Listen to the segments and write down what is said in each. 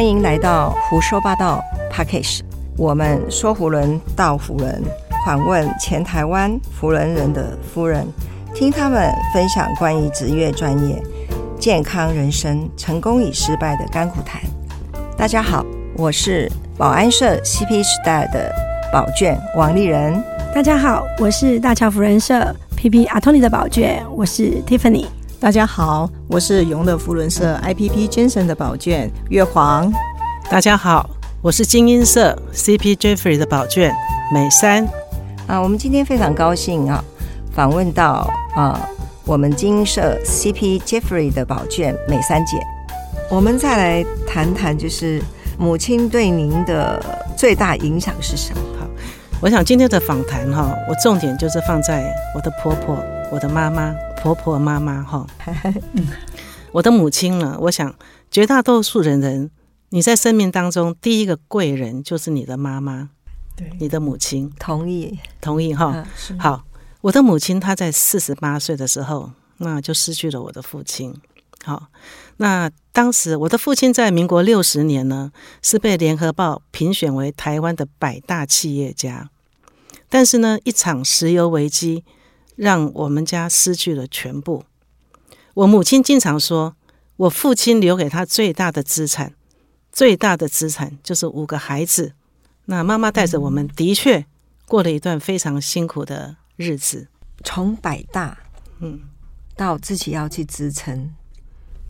欢迎来到胡说八道 p a c k a g e 我们说胡人道胡人，访问前台湾胡人人的夫人，听他们分享关于职业专业、健康人生、成功与失败的甘苦谈。大家好，我是保安社 CP 时代的宝卷王丽人。大家好，我是大乔夫人社 PP 阿托尼的宝卷，我是 Tiffany。大家好，我是永乐福伦社 IPP Jensen 的宝卷月黄。大家好，我是精英社 CP Jeffrey 的宝卷美山。啊，我们今天非常高兴啊，访问到啊我们精英社 CP Jeffrey 的宝卷美山姐。我们再来谈谈，就是母亲对您的最大影响是什么？好，我想今天的访谈哈，我重点就是放在我的婆婆、我的妈妈、婆婆妈妈哈。我的母亲呢，我想绝大多数人人，你在生命当中第一个贵人就是你的妈妈，对，你的母亲。同意，同意哈。好，我的母亲她在四十八岁的时候，那就失去了我的父亲。好，那当时我的父亲在民国六十年呢，是被联合报评选为台湾的百大企业家。但是呢，一场石油危机让我们家失去了全部。我母亲经常说，我父亲留给他最大的资产，最大的资产就是五个孩子。那妈妈带着我们，的确过了一段非常辛苦的日子。从百大，嗯，到自己要去支撑，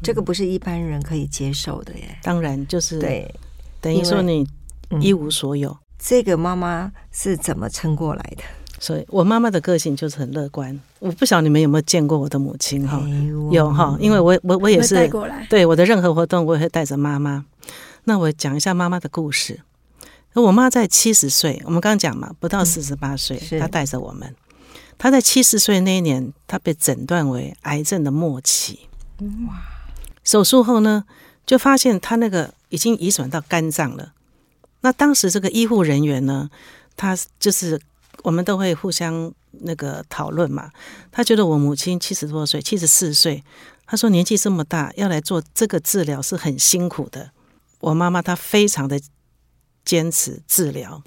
这个不是一般人可以接受的耶。当然就是对，等于说你嗯一无所有。这个妈妈是怎么撑过来的？所以我妈妈的个性就是很乐观。我不晓得你们有没有见过我的母亲哈？哎有哈，因为我我我也会带是过来，对我的任何活动，我也会带着妈妈。那我讲一下妈妈的故事。我妈在七十岁，我们刚刚讲嘛，不到四十八岁，是她带着我们。她在七十岁那一年，她被诊断为癌症的末期。哇！手术后呢，就发现她那个已经移转到肝脏了。那当时这个医护人员呢，他就是我们都会互相那个讨论嘛。他觉得我母亲七十多岁，七十四岁，他说年纪这么大要来做这个治疗是很辛苦的。我妈妈她非常的坚持治疗，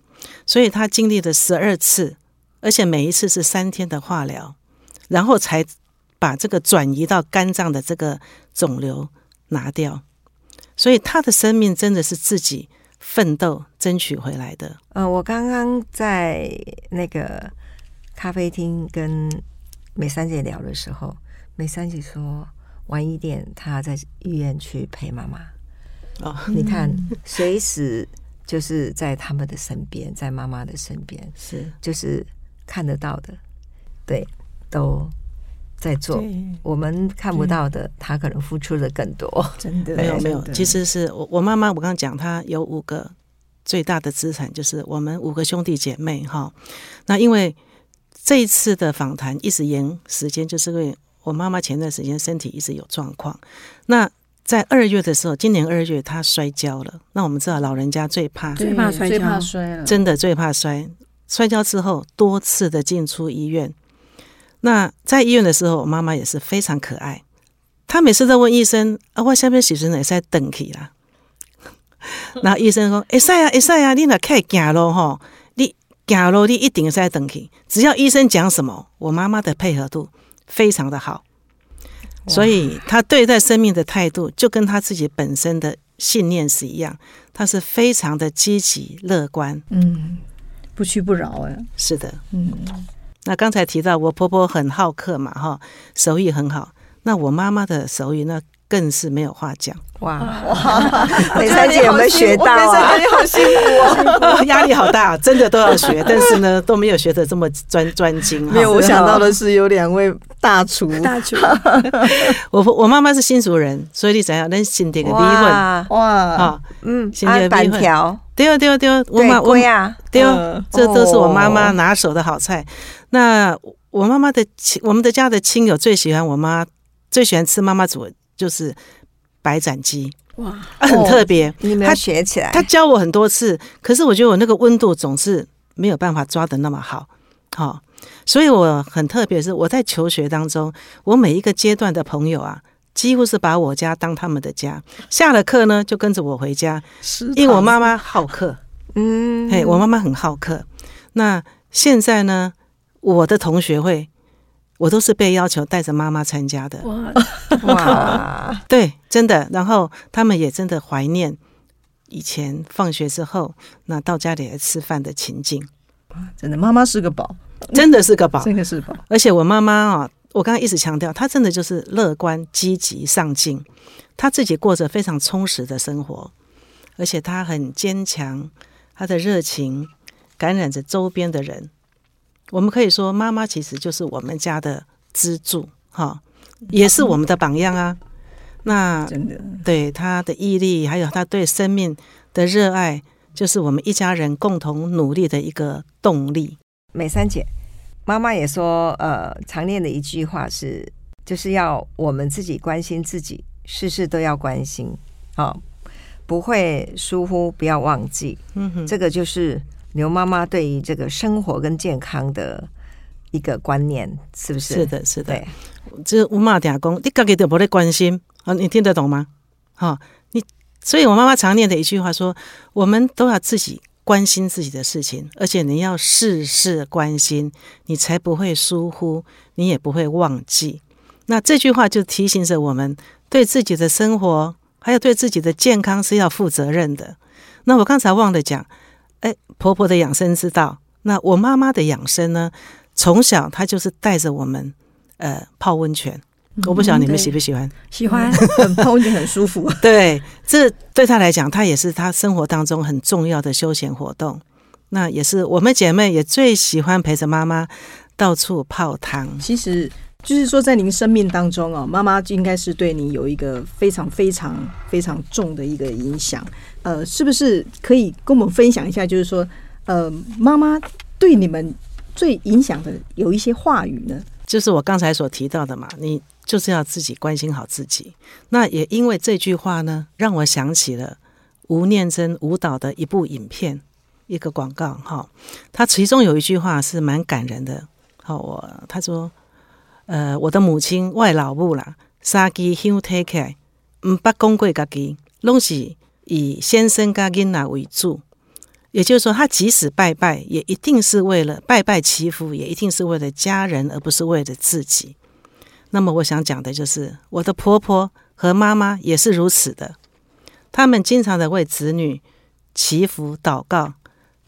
所以她经历了十二次，而且每一次是三天的化疗，然后才把这个转移到肝脏的这个肿瘤拿掉。所以她的生命真的是自己奋斗争取回来的。呃，我刚刚在那个咖啡厅跟美三姐聊的时候，美三姐说晚一点她在医院去陪妈妈。哦，你看，随时就是在他们的身边，在妈妈的身边，是就是看得到的，对，都在做。我们看不到的，他可能付出的更多。真的没有没有其实是我我妈妈，我刚刚讲她有五个最大的资产，就是我们五个兄弟姐妹哈。那因为这一次的访谈一直延时间，就是因为我妈妈前段时间身体一直有状况。那在二月的时候，今年二月她摔跤了。那我们知道老人家最怕，最怕摔最跤怕摔了，真的最怕摔。摔跤之后多次的进出医院。那在医院的时候，我妈妈也是非常可爱。她每次都问医生：“啊，我下面时阵会使等去啦？” 然后医生说：“会使啊，会使啊，你若开始行路吼，你行路你一定会使等去。只要医生讲什么，我妈妈的配合度非常的好，所以她对待生命的态度就跟她自己本身的信念是一样，她是非常的积极乐观。嗯不屈不挠哎，是的，嗯，那刚才提到我婆婆很好客嘛，哈，手艺很好。那我妈妈的手艺那更是没有话讲，哇哇！美珊姐有没有学到啊？你好辛苦哦。压力好大，真的都要学，但是呢都没有学的这么专专精。哈没有，我想到的是有两位大厨，大厨 我我妈妈是新竹人，所以你怎样？能新店的离婚哇，哇，啊？嗯，新界啊板的米粉条，对哦对哦对哦，我对妈我龟啊，对哦嗯，这都是我妈妈哦拿手的好菜。那我妈妈的亲，我们的家的亲友最喜欢我妈，最喜欢吃妈妈煮的就是白斩鸡，哇，啊很特别。你没有学起来？他教我很多次，可是我觉得我那个温度总是没有办法抓的那么好，好、所以我很特别是我在求学当中，我每一个阶段的朋友啊，几乎是把我家当他们的家。下了课呢，就跟着我回家，因为我妈妈好客。嗯，嘿，我妈妈很好客。那现在呢，我的同学会，我都是被要求带着妈妈参加的。哇，哇，对，真的。然后他们也真的怀念以前放学之后，那到家里来吃饭的情景，真的，妈妈是个宝，真的是个宝。真的是宝。而且我妈妈啊，我刚刚一直强调，她真的就是乐观、积极、上进，她自己过着非常充实的生活，而且她很坚强，她的热情感染着周边的人。我们可以说，妈妈其实就是我们家的支柱，哈，也是我们的榜样啊。那真的，对她的毅力，还有她对生命的热爱，就是我们一家人共同努力的一个动力。美三姐，妈妈也说，呃，常念的一句话是，就是要我们自己关心自己，事事都要关心，啊、不会疏忽，不要忘记。嗯哼，这个就是牛妈妈对于这个生活跟健康的一个观念，是不是？是，的，是的。对，这我妈嗲讲，你家己都不在关心啊，你听得懂吗？哈、你，所以我妈妈常念的一句话说，我们都要自己关心自己的事情，而且你要事事关心，你才不会疏忽，你也不会忘记。那这句话就提醒着我们，对自己的生活，还有对自己的健康是要负责任的。那我刚才忘了讲，哎，婆婆的养生之道，那我妈妈的养生呢？从小她就是带着我们，呃，泡温泉。我不晓得你们喜不喜欢。喜欢 很泡温泉很舒服。对，这对她来讲，她也是她生活当中很重要的休闲活动。那也是我们姐妹也最喜欢陪着妈妈到处泡汤。其实就是说，在您生命当中哦，妈妈应该是对你有一个非常非常非常重的一个影响。呃，是不是可以跟我们分享一下？就是说，呃，妈妈对你们最影响的有一些话语呢？就是我刚才所提到的嘛，你就是要自己关心好自己。那也因为这句话呢，让我想起了吴念真舞蹈的一部影片，一个广告哈。他其中有一句话是蛮感人的。好，我他说，呃，我的母亲外老母啦，三支香摕起来，毋捌讲过家己，拢是以先生甲囡仔为主。也就是说，他即使拜拜，也一定是为了拜拜祈福，也一定是为了家人，而不是为了自己。那么，我想讲的就是，我的婆婆和妈妈也是如此的。他们经常的为子女祈福祷告，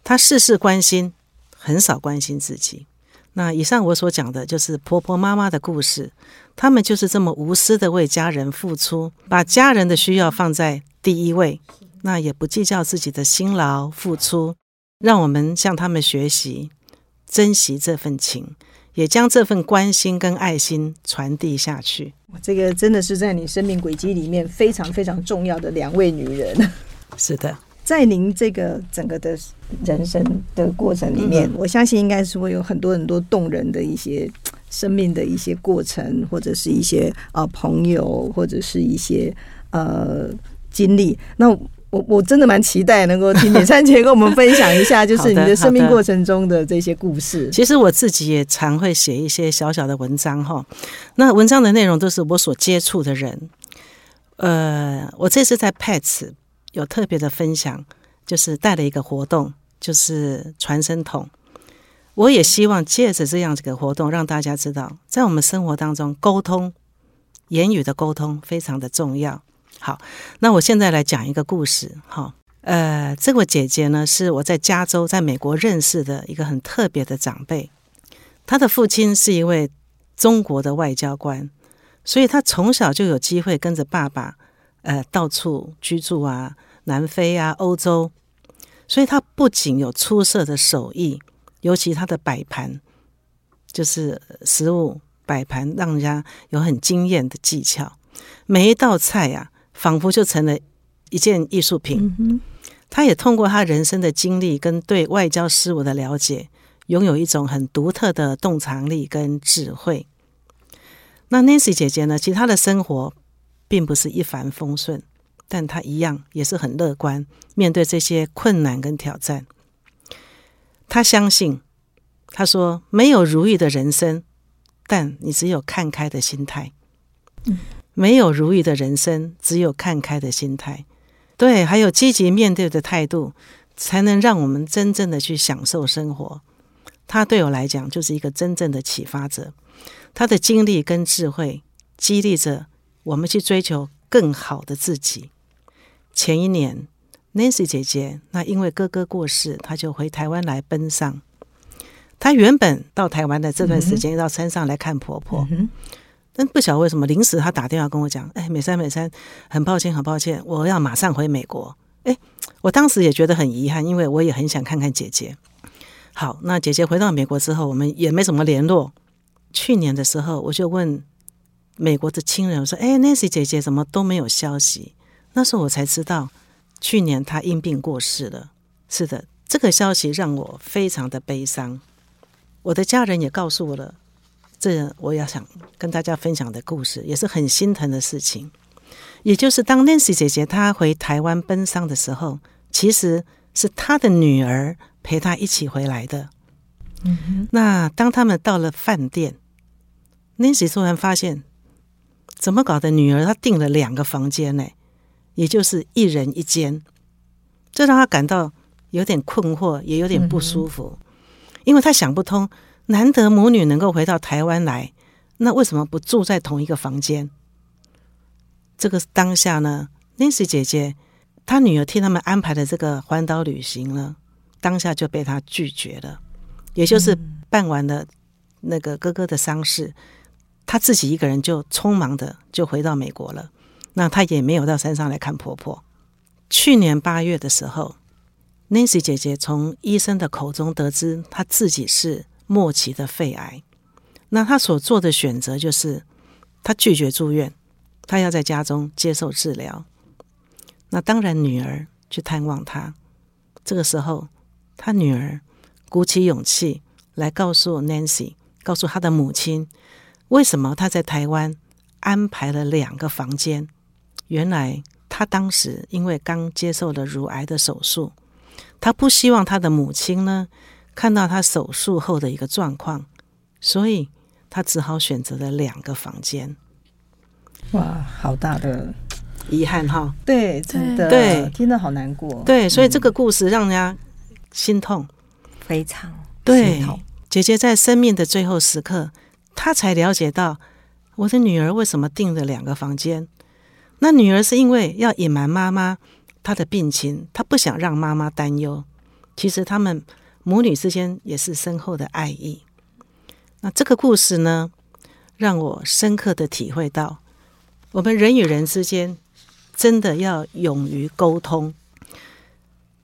她事事关心，很少关心自己。那以上我所讲的就是婆婆妈妈的故事，他们就是这么无私的为家人付出，把家人的需要放在第一位。那也不计较自己的辛劳付出，让我们向他们学习，珍惜这份情，也将这份关心跟爱心传递下去。这个真的是在你生命轨迹里面非常非常重要的两位女人。是的，在您这个整个的人生的过程里面，嗯我相信应该是会有很多很多动人的一些生命的一些过程，或者是一些呃朋友，或者是一些呃经历。那我我真的蛮期待能够听李三姐跟我们分享一下，就是你的的生命过程中的这些故事。其实我自己也常会写一些小小的文章哈。那文章的内容都是我所接触的人。呃，我这次在 Pets 有特别的分享，就是带了一个活动，就是传声筒。我也希望借着这样子的活动，让大家知道，在我们生活当中，沟通、言语的沟通非常的重要。好，那我现在来讲一个故事。哈，呃，这位姐姐呢，是我在加州，在美国认识的一个很特别的长辈。她的父亲是一位中国的外交官，所以她从小就有机会跟着爸爸，呃，到处居住啊，南非啊，欧洲。所以他不仅有出色的手艺，尤其他的摆盘，就是食物摆盘，让人家有很惊艳的技巧。每一道菜啊、仿佛就成了一件艺术品。嗯他也通过他人生的经历跟对外交事务的了解，拥有一种很独特的洞察力跟智慧。那 Nancy 姐姐呢？其实她的生活并不是一帆风顺，但他一样也是很乐观，面对这些困难跟挑战。他相信，他说没有如意的人生，但你只有看开的心态。没有如意的人生，只有看开的心态。对，还有积极面对的态度，才能让我们真正的去享受生活。他对我来讲，就是一个真正的启发者。他的经历跟智慧，激励着我们去追求更好的自己。前一年，Nancy 姐姐那因为哥哥过世，她就回台湾来奔丧。她原本到台湾的这段时间，到山上来看婆婆。但不晓得为什么，临时她打电话跟我讲：“哎，美山，美山，很抱歉，很抱歉，我要马上回美国。”哎，我当时也觉得很遗憾，因为我也很想看看姐姐。好，那姐姐回到美国之后，我们也没什么联络。去年的时候，我就问美国的亲人，我说：“哎，Nancy 姐姐怎么都没有消息？”那时候我才知道，去年她因病过世了。是的，这个消息让我非常的悲伤。我的家人也告诉我了，这我要想跟大家分享的故事，也是很心疼的事情。也就是当 Nancy 姐姐她回台湾奔丧的时候，其实是她的女儿陪她一起回来的。嗯那当他们到了饭店。Nancy 突然发现，怎么搞的？女儿她订了两个房间呢，也就是一人一间，这让她感到有点困惑，也有点不舒服，因为她想不通，难得母女能够回到台湾来，那为什么不住在同一个房间？这个当下呢，Nancy 姐姐她女儿替他们安排的这个环岛旅行呢，当下就被她拒绝了，也就是办完了那个哥哥的丧事。她自己一个人就匆忙的就回到美国了，那她也没有到山上来看婆婆。去年八月的时候，Nancy 姐姐从医生的口中得知她自己是末期的肺癌，那她所做的选择就是她拒绝住院，她要在家中接受治疗。那当然，女儿去探望她，这个时候，她女儿鼓起勇气来告诉 Nancy，告诉她的母亲。为什么他在台湾安排了两个房间？原来他当时因为刚接受了乳癌的手术，他不希望他的母亲呢看到他手术后的一个状况，所以他只好选择了两个房间。哇，好大的遗憾哈！对，真的，对，听得好难过。对，所以这个故事让人家心痛，非常对。姐姐在生命的最后时刻。他才了解到我的女儿为什么订了两个房间。那女儿是因为要隐瞒妈妈她的病情，她不想让妈妈担忧。其实他们母女之间也是深厚的爱意。那这个故事呢，让我深刻的体会到，我们人与人之间真的要勇于沟通。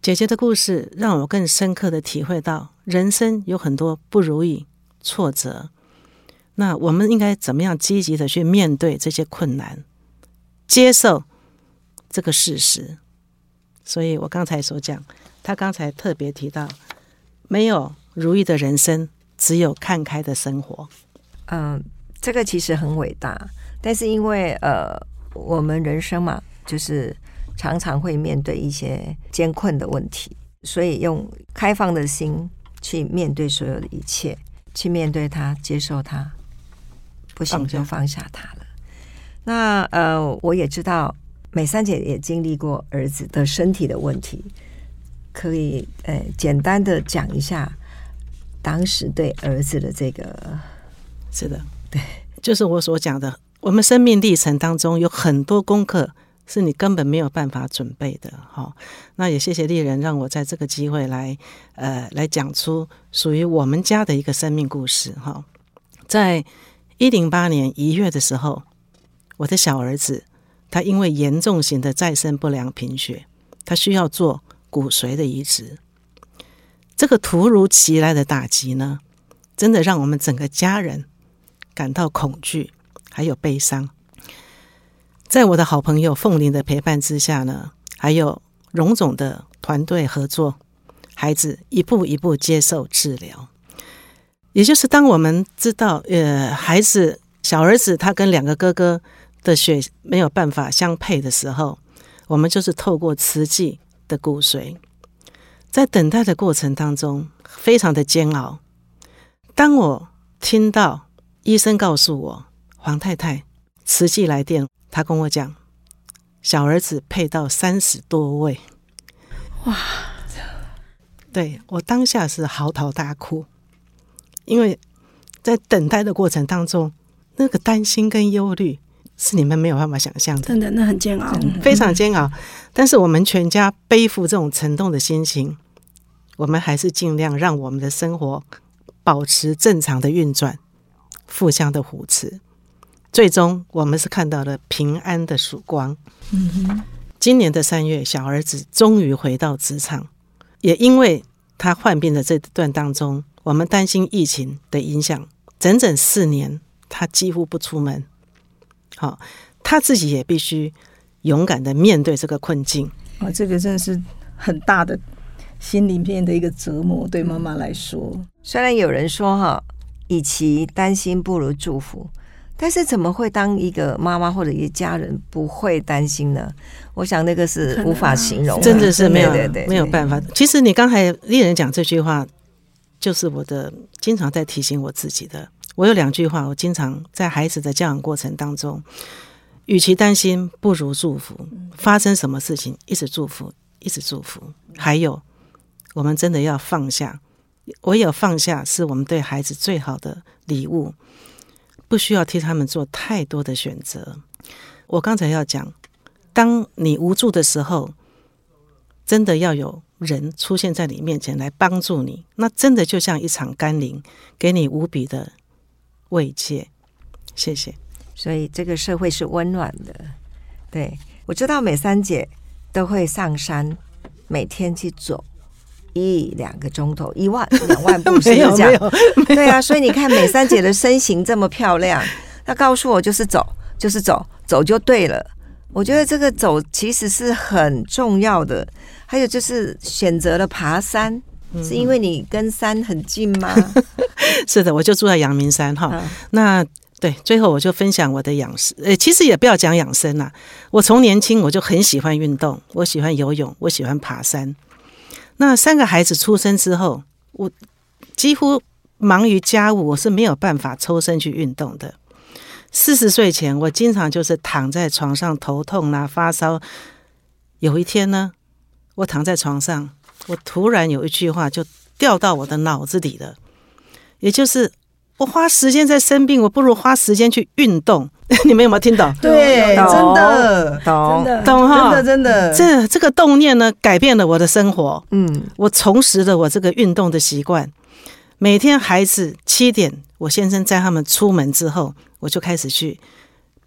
姐姐的故事让我更深刻的体会到，人生有很多不如意、挫折。那我们应该怎么样积极的去面对这些困难，接受这个事实？所以我刚才所讲，他刚才特别提到，没有如意的人生，只有看开的生活。嗯，这个其实很伟大，但是因为呃，我们人生嘛，就是常常会面对一些艰困的问题，所以用开放的心去面对所有的一切，去面对它，接受它。不行就放下他了。那呃，我也知道美三姐也经历过儿子的身体的问题，可以呃简单的讲一下当时对儿子的这个。是的，对，就是我所讲的，我们生命历程当中有很多功课是你根本没有办法准备的。哈，那也谢谢丽人让我在这个机会来呃来讲出属于我们家的一个生命故事。哈，在。一零八年一月的时候，我的小儿子他因为严重型的再生不良贫血，他需要做骨髓的移植。这个突如其来的打击呢，真的让我们整个家人感到恐惧，还有悲伤。在我的好朋友凤玲的陪伴之下呢，还有荣总的团队合作，孩子一步一步接受治疗。也就是当我们知道，呃，孩子小儿子他跟两个哥哥的血没有办法相配的时候，我们就是透过慈济的骨髓，在等待的过程当中非常的煎熬。当我听到医生告诉我黄太太慈济来电他跟我讲，小儿子配到三十多位，哇！对我当下是嚎啕大哭，因为在等待的过程当中，那个担心跟忧虑是你们没有办法想象的，真的那很煎熬，非常煎熬。但是我们全家背负这种沉重的心情，我们还是尽量让我们的生活保持正常的运转，互相的扶持。最终，我们是看到了平安的曙光。嗯哼，今年的三月，小儿子终于回到职场。也因为他患病的这段当中，我们担心疫情的影响，整整四年他几乎不出门。好，他自己也必须勇敢的面对这个困境。啊，这个真的是很大的心里面的一个折磨，对妈妈来说。虽然有人说哈，与其担心，不如祝福。但是怎么会当一个妈妈或者一家人不会担心呢？我想那个是无法形容，真的是没有没有办法。其实你刚才丽人讲这句话，就是我的经常在提醒我自己的。我有两句话，我经常在孩子的教养过程当中，与其担心，不如祝福。发生什么事情，一直祝福，一直祝福。还有，我们真的要放下，唯有放下，是我们对孩子最好的礼物。不需要替他们做太多的选择。我刚才要讲，当你无助的时候，真的要有人出现在你面前来帮助你，那真的就像一场甘霖，给你无比的慰藉。谢谢。所以这个社会是温暖的。对我知道，美三姐都会上山，每天去走。一两个钟头，一万 两万步是这样，对啊，所以你看美三姐的身形这么漂亮，她告诉我就是走，就是走，走就对了。我觉得这个走其实是很重要的。还有就是选择了爬山，是因为你跟山很近吗？是的，我就住在阳明山哈。那对，最后我就分享我的养生。呃，其实也不要讲养生啦，我从年轻我就很喜欢运动，我喜欢游泳，我喜欢爬山。那三个孩子出生之后，我几乎忙于家务，我是没有办法抽身去运动的。四十岁前，我经常就是躺在床上头痛啦、发烧。有一天呢，我躺在床上，我突然有一句话就掉到我的脑子里了，也就是我花时间在生病，我不如花时间去运动。你们有没有听懂？对，真的，懂，懂哈，真的，真的，这这个动念呢，改变了我的生活。嗯，我重拾了我这个运动的习惯。每天孩子七点，我先生在他们出门之后，我就开始去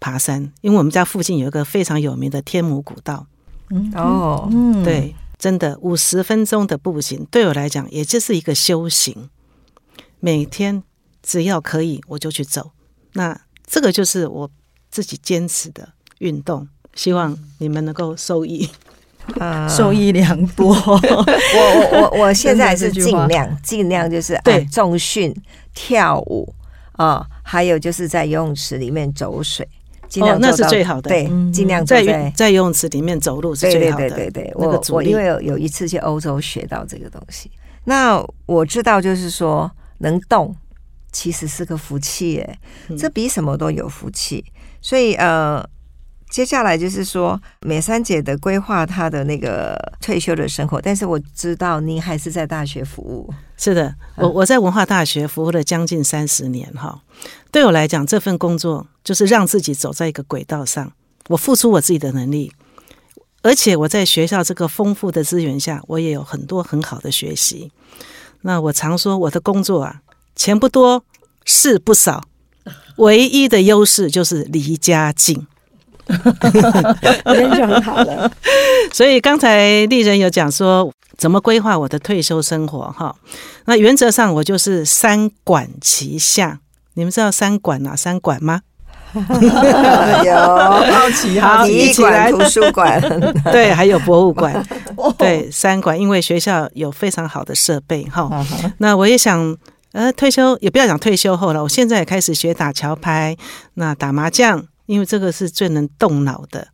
爬山，因为我们家附近有一个非常有名的天母古道。嗯，哦，嗯，对，真的五十分钟的步行，对我来讲，也就是一个修行。每天只要可以，我就去走。那这个就是我自己坚持的运动，希望你们能够受益，啊，受益良多。我我我我现在是尽量尽量就是对重训、跳舞啊，还有就是在游泳池里面走水，尽量那是最好的。对，尽量在在游泳池里面走路是最好的。对对对对，我我因为有有一次去欧洲学到这个东西，那我知道就是说能动。其实是个福气，哎，这比什么都有福气。所以，呃，接下来就是说，美三姐的规划她的那个退休的生活。但是我知道您还是在大学服务。是的，我我在文化大学服务了将近三十年，哈。对我来讲，这份工作就是让自己走在一个轨道上。我付出我自己的能力，而且我在学校这个丰富的资源下，我也有很多很好的学习。那我常说，我的工作啊。钱不多，事不少，唯一的优势就是离家近，人就很好了。所以刚才丽人有讲说怎么规划我的退休生活哈。那原则上我就是三管齐下。你们知道三管哪三管吗？有好奇好，体育馆、图书馆，对，还有博物馆，对，三馆，因为学校有非常好的设备哈。那我也想。呃，退休也不要讲退休后了，我现在也开始学打桥牌，那打麻将，因为这个是最能动脑的，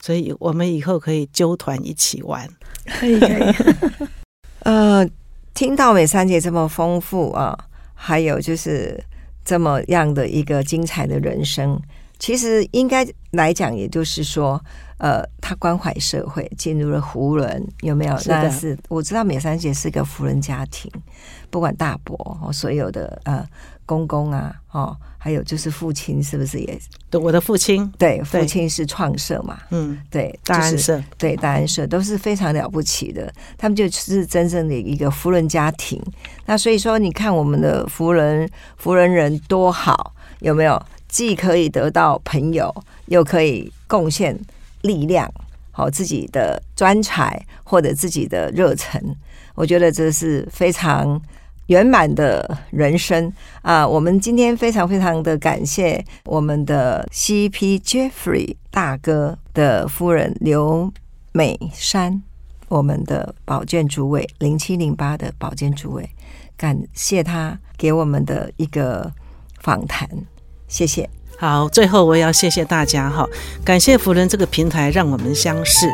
所以我们以后可以揪团一起玩。可以可以。呃，听到美三姐这么丰富啊，还有就是这么样的一个精彩的人生，其实应该来讲，也就是说，呃，他关怀社会，进入了胡人，有没有？那是我知道美三姐是个福人家庭，不管大伯哦，所有的呃公公啊，哦，还有就是父亲，是不是也对，我的父亲，对？父亲是创社嘛，嗯，对，大安就是社，对大安社都是非常了不起的，他们就是真正的一个福人家庭。那所以说，你看我们的福人福人人多好，有没有？既可以得到朋友，又可以贡献力量，好自己的专才或者自己的热忱，我觉得这是非常。圆满的人生啊！我们今天非常非常的感谢我们的 CP Jeffrey 大哥的夫人刘美珊，我们的保健主委零七零八的保健主委，感谢他给我们的一个访谈，谢谢。好，最后我也要谢谢大家哈，感谢福人这个平台让我们相识。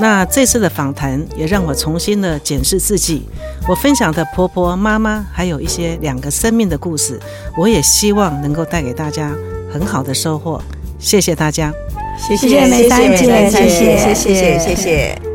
那这次的访谈也让我重新的检视自己，我分享的婆婆、妈妈，还有一些两个生命的故事，我也希望能够带给大家很好的收获。谢谢大家，谢谢梅丹姐，谢谢，谢谢，谢谢。